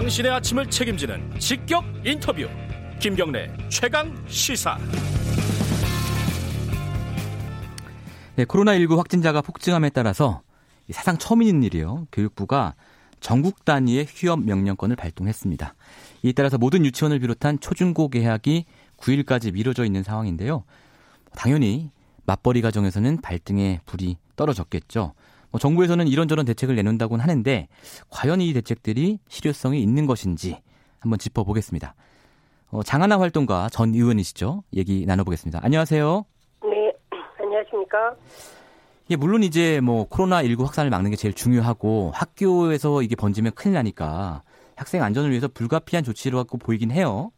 당신의 아침을 책임지는 직격 인터뷰 김경래 최강 시사 네, 코로나19 확진자가 폭증함에 따라서 사상 처음 있는 일이요. 교육부가 전국 단위의 휴업 명령권을 발동했습니다. 이에 따라서 모든 유치원을 비롯한 초중고 개학이 9일까지 미뤄져 있는 상황인데요. 당연히 맞벌이 가정에서는 발등에 불이 떨어졌겠죠. 뭐 정부에서는 이런저런 대책을 내놓는다고는 하는데 과연 이 대책들이 실효성이 있는 것인지 한번 짚어보겠습니다. 어, 장하나 활동가 전 의원이시죠? 얘기 나눠보겠습니다. 안녕하세요. 네, 안녕하십니까? 예, 물론 이제 뭐 코로나19 확산을 막는 게 제일 중요하고 학교에서 이게 번지면 큰일 나니까 학생 안전을 위해서 불가피한 조치로 갖고 보이긴 해요.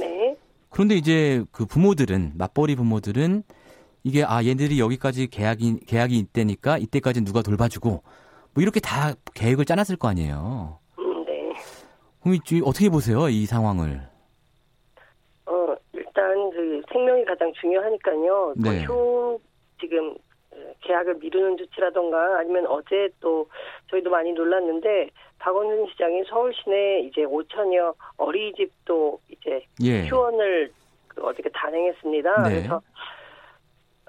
네. 그런데 이제 그 부모들은 맞벌이 부모들은 이게 아 얘들이 여기까지 계약이 계약이 있대니까 이때까지 누가 돌봐주고 뭐 이렇게 다 계획을 짜놨을 거 아니에요. 음, 네. 그럼 이- 어떻게 보세요 이 상황을? 어, 일단 그 생명이 가장 중요하니까요. 네. 더 효, 지금 어, 계약을 미루는 조치라던가 아니면 어제 또 저희도 많이 놀랐는데 박원순 시장이 서울 시내 이제 5천여 어린이집도 이제 예. 휴원을 그 어저께 단행했습니다. 네. 그래서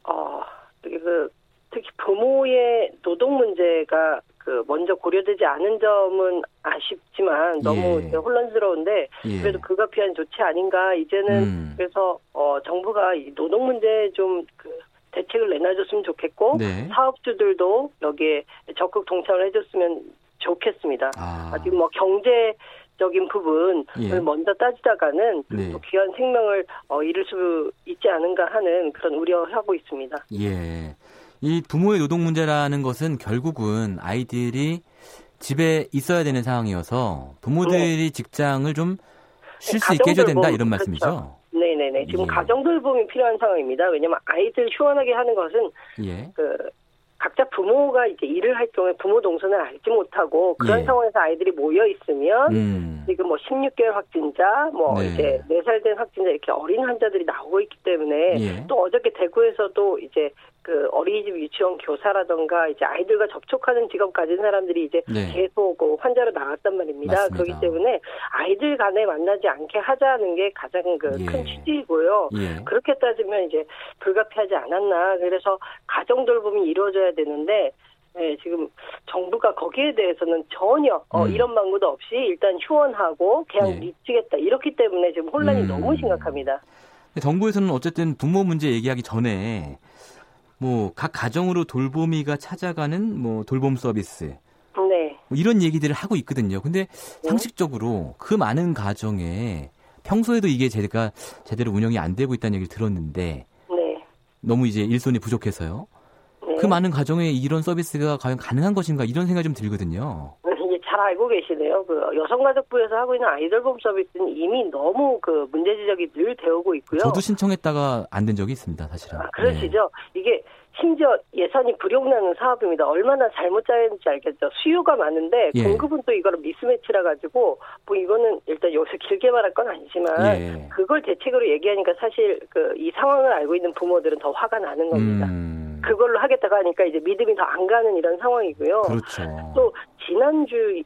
어, 그 특히 부모의 노동 문제가 그 먼저 고려되지 않은 점은 아쉽지만 너무 예. 혼란스러운데 예. 그래도 불가피한 조치 아닌가 이제는 음. 그래서 어 정부가 이 노동 문제에 좀그 대책을 내놔줬으면 좋겠고 네. 사업주들도 여기에 적극 동참을 해줬으면 좋겠습니다. 아, 아직 뭐 경제 적인 부분을 예. 먼저 따지다가는 네. 또 귀한 생명을 어, 잃을 수 있지 않은가 하는 그런 우려하고 있습니다. 예. 이 부모의 노동 문제라는 것은 결국은 아이들이 집에 있어야 되는 상황이어서 부모들이 직장을 좀 쉴 수 있게 해줘야 된다 이런 그렇죠. 말씀이죠. 네네네. 지금 예. 가정 돌봄이 필요한 상황입니다. 왜냐하면 아이들 휴원하게 하는 것은 예. 그 각자 부모가 이제 일을 할 경우에 부모 동선을 알지 못하고 그런 예. 상황에서 아이들이 모여 있으면 음. 지금 뭐 16개월 확진자, 뭐 네. 이제 4살 된 확진자 이렇게 어린 환자들이 나오고 있기 때문에 예. 또 어저께 대구에서도 이제 그 어린이집 유치원 교사라던가 이제 아이들과 접촉하는 직업 가진 사람들이 이제 네. 계속 그 환자로 나왔단 말입니다. 맞습니다. 그렇기 때문에 아이들 간에 만나지 않게 하자는 게 가장 그 예. 큰 취지이고요. 예. 그렇게 따지면 이제 불가피하지 않았나. 그래서 가정 돌봄이 이루어져야 되는데 네, 지금 정부가 거기에 대해서는 전혀 어, 음. 이런 방구도 없이 일단 휴원하고 그냥 예. 미치겠다. 이렇기 때문에 지금 혼란이 음. 너무 심각합니다. 정부에서는 어쨌든 부모 문제 얘기하기 전에 뭐 각 가정으로 돌보미가 찾아가는 뭐 돌봄 서비스 네. 뭐 이런 얘기들을 하고 있거든요. 근데 상식적으로 그 많은 가정에 평소에도 이게 제가 제대로 운영이 안 되고 있다는 얘기를 들었는데 네. 너무 이제 일손이 부족해서요. 네. 그 많은 가정에 이런 서비스가 과연 가능한 것인가 이런 생각이 좀 들거든요. 잘 알고 계시네요. 그 여성가족부에서 하고 있는 아이돌봄 서비스는 이미 너무 그 문제 지적이 늘 되오고 있고요. 저도 신청했다가 안 된 적이 있습니다, 사실은. 아, 그러시죠. 이게 심지어 예산이 불용나는 사업입니다. 얼마나 잘못 짜였는지 알겠죠. 수요가 많은데 예. 공급은 또 이거를 미스매치라 가지고 뭐 이거는 일단 여기서 길게 말할 건 아니지만 예. 그걸 대책으로 얘기하니까 사실 그 이 상황을 알고 있는 부모들은 더 화가 나는 네. 겁니다. 음, 그걸로 하겠다고 하니까 이제 믿음이 더 안 가는 이런 상황이고요. 그렇죠. 또 지난주에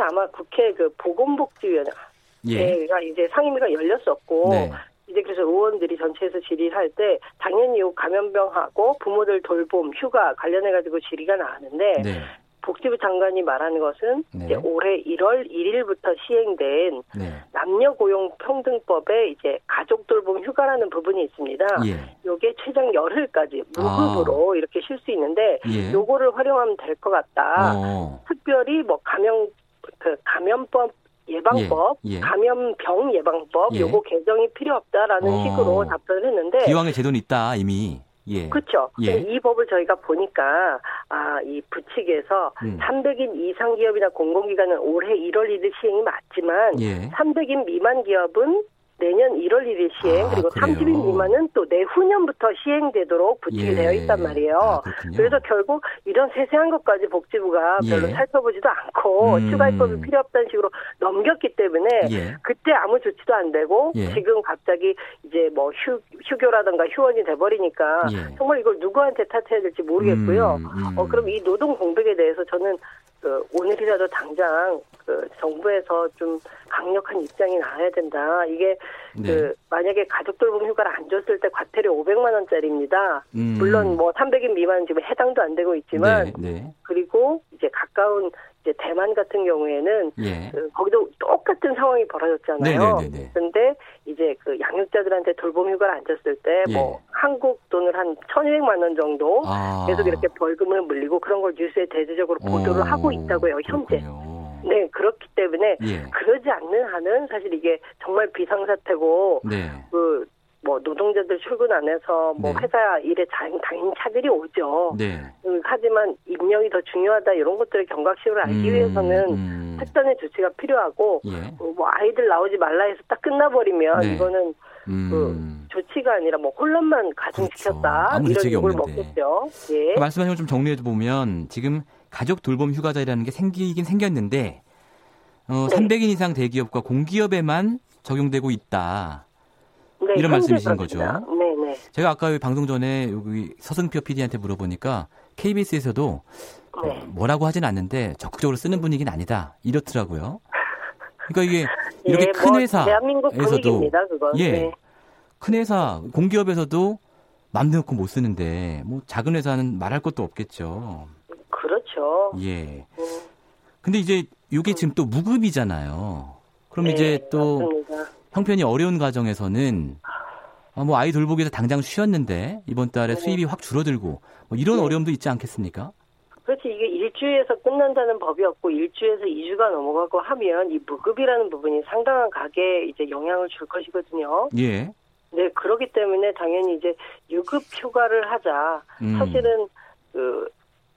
아마 국회 그 보건복지위원회 가 예. 이제 상임위가 열렸었고 네. 이제 그래서 의원들이 전체에서 질의를 할 때 당연히 요 감염병하고 부모들 돌봄 휴가 관련해 가지고 질의가 나왔는데 네. 복지부 장관이 말하는 것은 네. 이제 올해 1월 1일부터 시행된 네. 남녀 고용 평등법에 이제 가족 돌봄 휴가라는 부분이 있습니다. 예. 요게 최장 열흘까지 무급으로 이렇게 쉴 수 있는데 아. 예. 요거를 활용하면 될 것 같다. 어. 특별히 뭐 감염 그 감염법 예방법, 예, 예. 감염병 예방법 예. 요거 개정이 필요 없다라는 어. 식으로 답변을 했는데 기왕의 제도는 있다 이미. 예. 그렇죠. 예. 이 법을 저희가 보니까 아 이 부칙에서 음. 300인 이상 기업이나 공공기관은 올해 1월 1일 시행이 맞지만 예. 300인 미만 기업은 내년 1월 1일 시행 아, 그리고 그래요? 30인 미만은 또 내후년부터 시행되도록 부칙이 예. 되어 있단 말이에요. 아. 그래서 결국 이런 세세한 것까지 복지부가 예. 별로 살펴보지도 않고 음. 추가 입법이 필요 없다는 식으로 넘겼기 때문에 예. 그때 아무 조치도 안 되고 예. 지금 갑자기 이제 뭐 휴, 휴교라든가 휴원이 돼버리니까 예. 정말 이걸 누구한테 탓해야 될지 모르겠고요. 음, 음. 어, 그럼 이 노동 공백에 대해서 저는 그 오늘이라도 당장 그 정부에서 좀 강력한 입장이 나와야 된다. 이게 네. 그 만약에 가족 돌봄 휴가를 안 줬을 때 과태료 500만 원짜리입니다. 음. 물론 뭐 300인 미만 지금 해당도 안 되고 있지만 네, 네. 그리고 이제 가까운 이제 대만 같은 경우에는 예. 그 거기도 똑같은 상황이 벌어졌잖아요. 네네네네. 근데 이제 그 양육자들한테 돌봄 휴가를 안 줬을 때뭐 예. 한국 돈을 한 1,200만 원 정도 아. 계속 이렇게 벌금을 물리고 그런 걸 뉴스에 대대적으로 보도를 어, 하고 있다고요, 현재. 그렇군요. 네, 그렇기 때문에 예. 그러지 않는 한은 사실 이게 정말 비상사태고 네. 그뭐 노동자들 출근 안 해서 뭐 네. 회사 일에 자- 당연히 차들이 오죠. 네. 음, 하지만 임명이 더 중요하다 이런 것들을 경각심을 알기 음, 위해서는 음. 특단의 조치가 필요하고 예. 어, 뭐 아이들 나오지 말라 해서 딱 끝나버리면 네. 이거는 음. 조치가 아니라 뭐 혼란만 가중시켰다 그렇죠. 이런 욕을. 먹겠죠. 예. 그 말씀하신 걸 좀 정리해 보면 지금 가족 돌봄 휴가자라는 게 생기긴 생겼는데 어, 네. 300인 이상 대기업과 공기업에만 적용되고 있다. 네, 이런 말씀이신. 거죠? 네, 네. 제가 아까 방송 전에 여기 서승표 PD한테 물어보니까 KBS에서도 네. 뭐라고 하진 않는데 적극적으로 쓰는 분위기는 아니다. 이렇더라고요. 그러니까 이게 이렇게 예, 큰 뭐 회사에서도. 예. 네. 큰 회사 공기업에서도 맘 놓고 못 쓰는데 뭐 작은 회사는 말할 것도 없겠죠. 그렇죠. 예. 음, 근데 이제 이게 지금 또 무급이잖아요. 그럼 네, 이제 또 맞습니다. 형편이 어려운 가정에서는 아, 뭐 아이 돌보기에서 당장 쉬었는데 이번 달에 네. 수입이 확 줄어들고 뭐 이런 네. 어려움도 있지 않겠습니까? 그렇지 이게 일주에서 끝난다는 법이 없고 일주에서 2주가 넘어가고 하면 이 무급이라는 부분이 상당한 가게에 이제 영향을 줄 것이거든요. 예. 네, 그렇기 때문에 당연히 이제 유급 휴가를 하자. 음. 사실은 그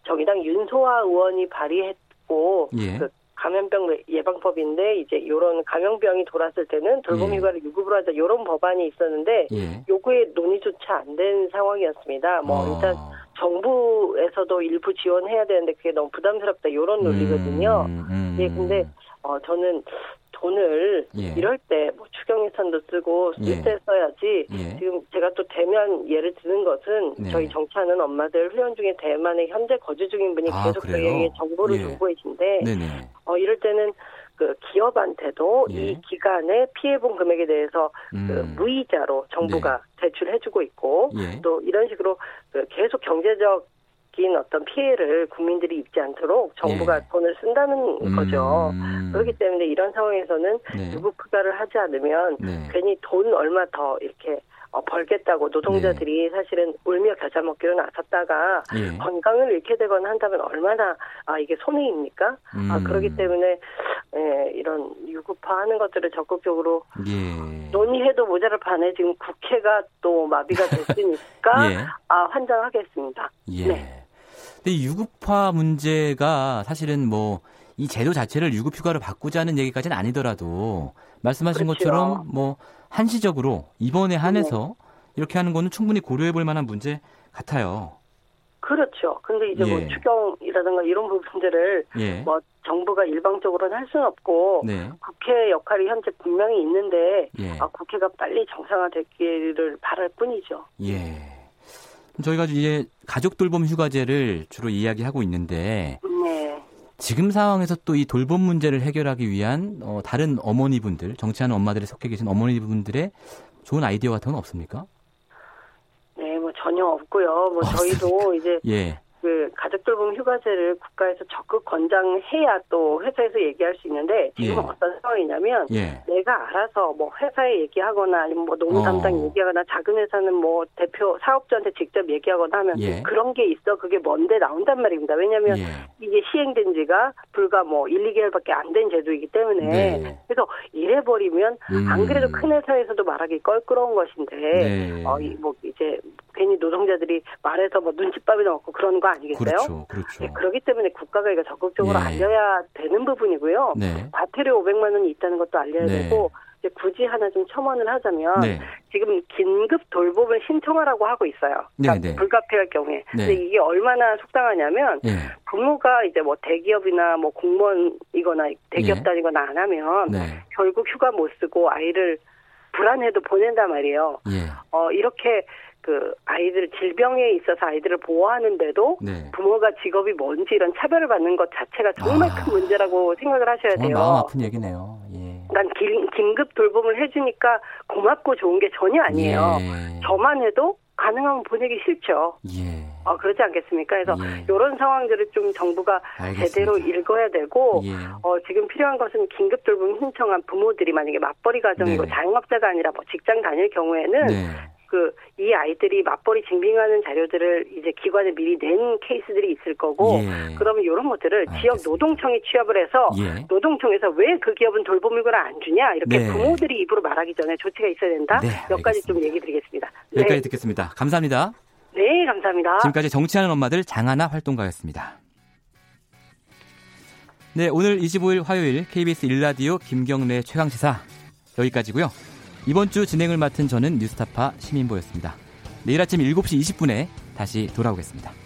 정의당 윤소아 의원이 발의했 고 예. 그 감염병 예방법인데 이제 이런 감염병이 돌았을 때는 돌봄 예. 휴가를 유급으로 하자 이런 법안이 있었는데 예. 요거에 논의조차 안 된 상황이었습니다. 뭐 어. 일단 정부에서도 일부 지원해야 되는데 그게 너무 부담스럽다 이런 논리거든요. 음, 음. 예, 근데 어 저는 돈을 예. 이럴 때 뭐 예산도 쓰고 예. 쓸때 써야지. 예. 지금 제가 또 대면 예를 드는 것은 네. 저희 정치하는 엄마들 훈련 중에 대만에 현재 거주 중인 분이 아, 계속? 저희에게 정보를 예. 주고 계신데 네네. 어 이럴 때는 그 기업한테도 예. 이 기간에 피해본 금액에 대해서 그 음. 무이자로 정부가 대출해주고 있고 예. 또 이런 식으로 그 계속 경제적 인 어떤 피해를 국민들이 입지 않도록 정부가 예. 돈을 쓴다는 거죠. 음. 그렇기 때문에 이런 상황에서는 네. 유급 휴가를 하지 않으면 네. 괜히 돈 얼마 더 이렇게 어, 벌겠다고 노동자들이 사실은 울며 겨자 먹기로 나섰다가 예. 건강을 잃게 되거나 한다면 얼마나 아 이게 손해입니까? 아 음. 그렇기 때문에 예, 이런 유급화하는 것들을 적극적으로 예. 논의해도 모자랄 판에 지금 국회가 또 마비가 됐으니까 예. 아 환장하겠습니다. 예. 네. 근데 이 유급화 문제가 사실은 뭐 이 제도 자체를 유급휴가로 바꾸자는 얘기까지는 아니더라도 말씀하신 그렇죠. 것처럼 뭐 한시적으로 이번에 한해서 이렇게 하는 거는 충분히 고려해 볼 만한 문제 같아요. 그렇죠. 근데 이제 뭐 예. 추경이라든가 이런 부분들을 예. 뭐 정부가 일방적으로는 할 수는 없고 네. 국회 역할이 현재 분명히 있는데 예. 아, 국회가 빨리 정상화되기를 바랄 뿐이죠. 예. 저희가 이제 가족 돌봄 휴가제를 주로 이야기하고 있는데 네. 지금 상황에서 또 이 돌봄 문제를 해결하기 위한 어, 다른 어머니분들, 정치하는 엄마들이 속해 계신 어머니분들의 좋은 아이디어 같은 건 없습니까? 네, 뭐 전혀 없고요. 뭐 저희도 이제 예. 그 가족 돌봄 휴가제를 국가에서 적극 권장해야 또 회사에서 얘기할 수 있는데 지금 예. 어떤 상황이냐면 예. 내가 알아서 뭐 회사에 얘기하거나 아니면 뭐 노무 담당 어. 얘기하거나 작은 회사는 뭐 대표 사업자한테 직접 얘기하거나 하면 예. 그런 게 있어 그게 뭔데 나온단 말입니다. 왜냐하면 예. 이게 시행된 지가 불과 뭐 1, 2개월밖에 안 된 제도이기 때문에 네. 그래서 이래 버리면 음. 안 그래도 큰 회사에서도 말하기 껄끄러운 것인데 네. 어, 이뭐 이제 괜히 노동자들이 말해서 뭐 눈칫밥이나 먹고 그러는 거 아니겠어요? 그렇죠. 그렇죠. 네, 그렇기 때문에 국가가 이거 적극적으로 예. 알려야 되는 부분이고요. 네. 과태료 500만 원이 있다는 것도 알려야 네. 되고 이제 굳이 하나 좀 첨언을 하자면 네. 지금 긴급 돌봄을 신청하라고 하고 있어요. 네, 그러니까 네. 불가피할 경우에. 네. 근데 이게 얼마나 속상하냐면 예. 부모가 이제 뭐 대기업이나 뭐 공무원이거나 대기업 예. 다니거나 안 하면 네. 결국 휴가 못 쓰고 아이를 불안해도 보낸단 말이에요. 예. 어 이렇게 그 아이들 질병에 있어서 아이들을 보호하는데도 네. 부모가 직업이 뭔지 이런 차별을 받는 것 자체가 정말 아. 큰 문제라고 생각을 하셔야 돼요. 마음 아픈 얘기네요. 예. 난 긴, 긴급 돌봄을 해주니까 고맙고 좋은 게 전혀 아니에요. 예. 저만 해도 가능하면 보내기 싫죠. 예. 어, 그렇지 않겠습니까? 그래서 예. 이런 상황들을 좀 정부가 알겠습니다. 제대로 읽어야 되고 예. 어, 지금 필요한 것은 긴급 돌봄 신청한 부모들이 만약에 맞벌이 가정이고 네. 자영업자가 아니라 뭐 직장 다닐 경우에는 네. 그 이 아이들이 맞벌이 증빙하는 자료들을 이제 기관에 미리 낸 케이스들이 있을 거고 예. 그러면 이런 것들을 지역 알겠습니다. 노동청이 취합을 해서 예. 노동청에서 왜 그 기업은 돌봄일과를 안 주냐 이렇게 네. 부모들이 입으로 말하기 전에 조치가 있어야 된다. 네, 몇 가지 좀. 얘기 드리겠습니다. 네, 여기까지 듣겠습니다. 감사합니다. 네 감사합니다. 지금까지 정치하는 엄마들 장하나 활동가였습니다. 네, 오늘 25일 화요일 KBS 1라디오 김경래 최강시사 여기까지고요. 이번 주 진행을 맡은 저는 뉴스타파 시민보였습니다. 내일 아침 7시 20분에 다시 돌아오겠습니다.